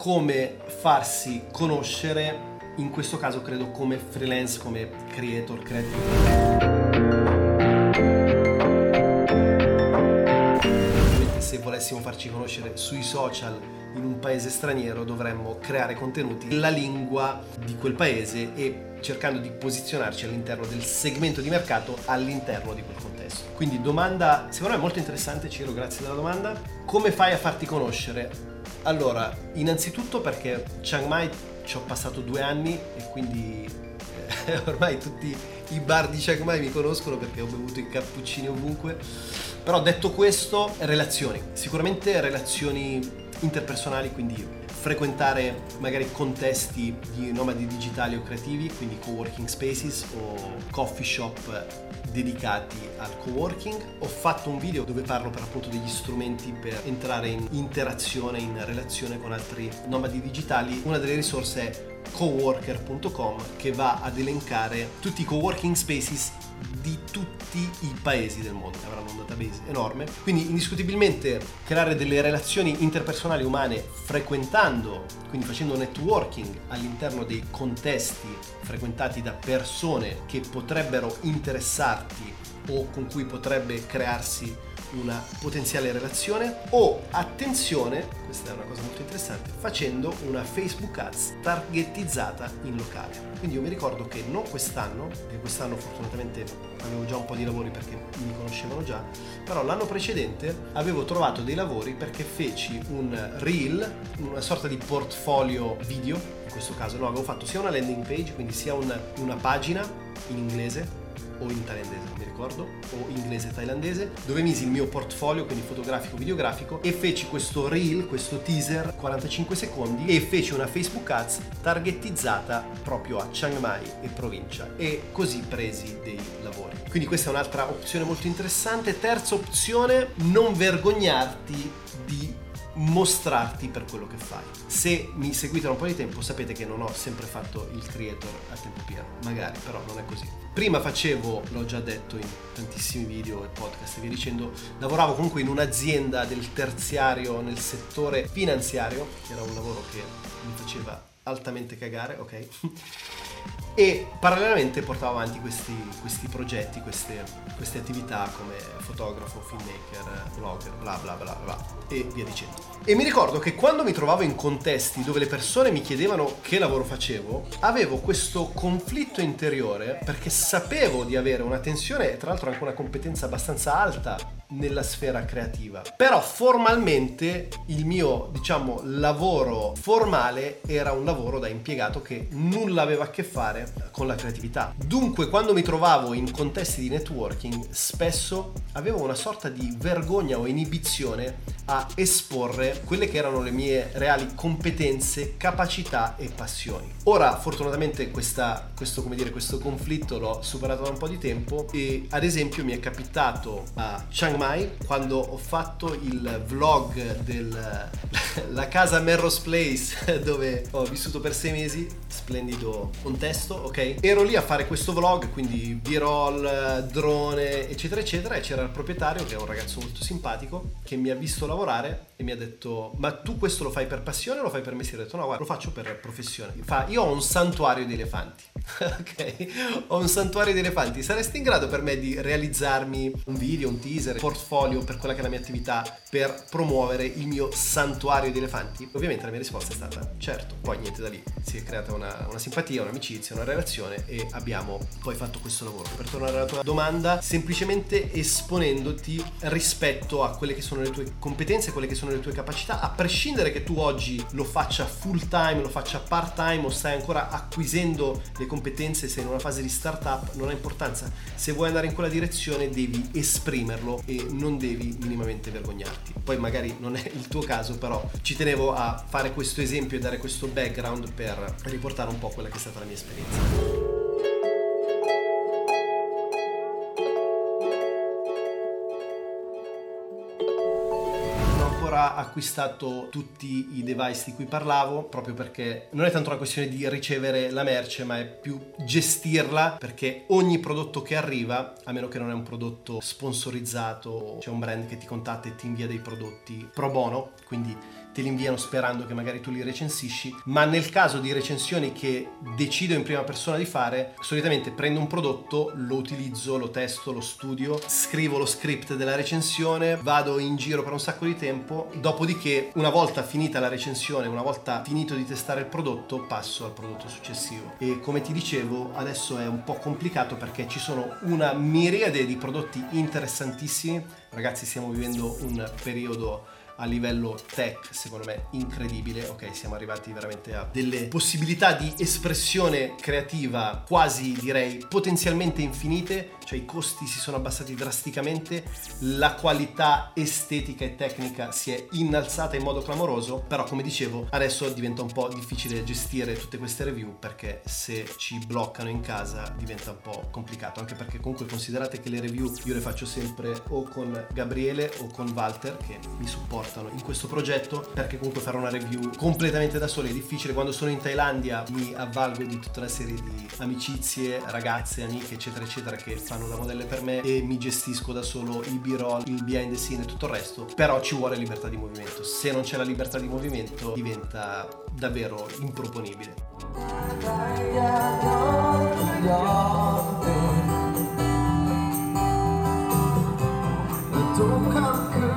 come farsi conoscere, in questo caso credo come freelance, come creator, creative. se volessimo farci conoscere sui social in un paese straniero dovremmo creare contenuti nella lingua di quel paese e cercando di posizionarci all'interno del segmento di mercato all'interno di quel contesto. Quindi domanda secondo me molto interessante, Ciro, grazie della domanda. Come fai a farti conoscere? Allora, innanzitutto perché Chiang Mai ci ho passato due anni e quindi eh, ormai tutti i bar di Chiang Mai mi conoscono perché ho bevuto i cappuccini ovunque però detto questo, relazioni. Sicuramente relazioni interpersonali, quindi frequentare magari contesti di nomadi digitali o creativi, quindi co-working spaces o coffee shop dedicati al co-working. Ho fatto un video dove parlo per appunto degli strumenti per entrare in interazione, in relazione con altri nomadi digitali. Una delle risorse è coworker.com che va ad elencare tutti i co-working spaces di tutti i paesi del mondo, avranno un database enorme, quindi indiscutibilmente creare delle relazioni interpersonali umane frequentando, quindi facendo networking all'interno dei contesti frequentati da persone che potrebbero interessarti o con cui potrebbe crearsi una potenziale relazione o attenzione, questa è una cosa molto interessante, facendo una Facebook Ads targetizzata in locale. Quindi io mi ricordo che non quest'anno, e quest'anno fortunatamente avevo già un po' di lavori perché mi conoscevano già, però l'anno precedente avevo trovato dei lavori perché feci un reel, una sorta di portfolio video, in questo caso no, avevo fatto sia una landing page, quindi sia una, una pagina in inglese o in thailandese, mi ricordo, o inglese thailandese, dove misi il mio portfolio, quindi fotografico, videografico, e feci questo reel, questo teaser, 45 secondi, e feci una Facebook Ads targetizzata proprio a Chiang Mai e provincia, e così presi dei lavori. Quindi questa è un'altra opzione molto interessante. Terza opzione, non vergognarti di mostrarti per quello che fai. Se mi seguite da un po' di tempo sapete che non ho sempre fatto il creator a tempo pieno, magari, però non è così. Prima facevo, l'ho già detto in tantissimi video e podcast e via dicendo, lavoravo comunque in un'azienda del terziario nel settore finanziario, che era un lavoro che mi faceva altamente cagare, ok? e parallelamente portavo avanti questi, questi progetti, queste, queste, attività come fotografo, filmmaker, blogger, bla bla bla bla e via dicendo. E mi ricordo che quando mi trovavo in contesti dove le persone mi chiedevano che lavoro facevo, avevo questo conflitto interiore perché sapevo di avere una tensione e tra l'altro anche una competenza abbastanza alta nella sfera creativa. Però formalmente il mio, diciamo, lavoro formale era un lavoro da impiegato che nulla aveva a che fare con la creatività. Dunque, quando mi trovavo in contesti di networking, spesso avevo una sorta di vergogna o inibizione a esporre quelle che erano le mie reali competenze, capacità e passioni. Ora, fortunatamente, questa, questo, dire, questo conflitto l'ho superato da un po' di tempo e, ad esempio, mi è capitato a Chiang Mai quando ho fatto il vlog della casa Merrose Place dove ho vissuto per sei mesi, splendido contesto, ok? Ero lì a fare questo vlog, quindi b-roll, drone, eccetera, eccetera, e c'era il proprietario che è un ragazzo molto simpatico che mi ha visto lavorare e mi ha detto ma tu questo lo fai per passione o lo fai per mestiere? Ho detto no guarda lo faccio per professione. Fa io ho un santuario di elefanti, ok? Ho un santuario di elefanti, saresti in grado per me di realizzarmi un video, un teaser, portfolio per quella che è la mia attività per promuovere il mio santuario di elefanti? Ovviamente la mia risposta è stata certo, poi niente da lì, si è creata una, una simpatia, un'amicizia, una relazione e abbiamo poi fatto questo lavoro. Per tornare alla tua domanda, semplicemente esponendoti rispetto a quelle che sono le tue competenze, quelle che sono le tue capacità, a prescindere che tu oggi lo faccia full time, lo faccia part time o stai ancora acquisendo le competenze, sei in una fase di startup, non ha importanza. Se vuoi andare in quella direzione devi esprimerlo e non devi minimamente vergognarti. Poi magari non è il tuo caso, però ci tenevo a fare questo esempio e dare questo background per riportare un po' quella che è stata la mia esperienza. acquistato tutti i device di cui parlavo, proprio perché non è tanto una questione di ricevere la merce, ma è più gestirla, perché ogni prodotto che arriva, a meno che non è un prodotto sponsorizzato, c'è un brand che ti contatta e ti invia dei prodotti pro bono, quindi te li inviano sperando che magari tu li recensisci, ma nel caso di recensioni che decido in prima persona di fare, solitamente prendo un prodotto, lo utilizzo, lo testo, lo studio, scrivo lo script della recensione, vado in giro per un sacco di tempo, dopodiché una volta finita la recensione, una volta finito di testare il prodotto, passo al prodotto successivo. E come ti dicevo, adesso è un po' complicato perché ci sono una miriade di prodotti interessantissimi. Ragazzi, stiamo vivendo un periodo a livello tech, secondo me, incredibile. Ok, siamo arrivati veramente a delle possibilità di espressione creativa quasi direi potenzialmente infinite, cioè i costi si sono abbassati drasticamente, la qualità estetica e tecnica si è innalzata in modo clamoroso, però come dicevo, adesso diventa un po' difficile gestire tutte queste review perché se ci bloccano in casa diventa un po' complicato, anche perché comunque considerate che le review io le faccio sempre o con Gabriele o con Walter che mi supporta portano in questo progetto perché comunque fare una review completamente da soli è difficile. Quando sono in Thailandia mi avvalgo di tutta una serie di amicizie, ragazze, amiche, eccetera, eccetera, che fanno da modelle per me e mi gestisco da solo il b-roll, il behind the scene e tutto il resto. Però ci vuole libertà di movimento. Se non c'è la libertà di movimento diventa davvero improponibile. Don't come.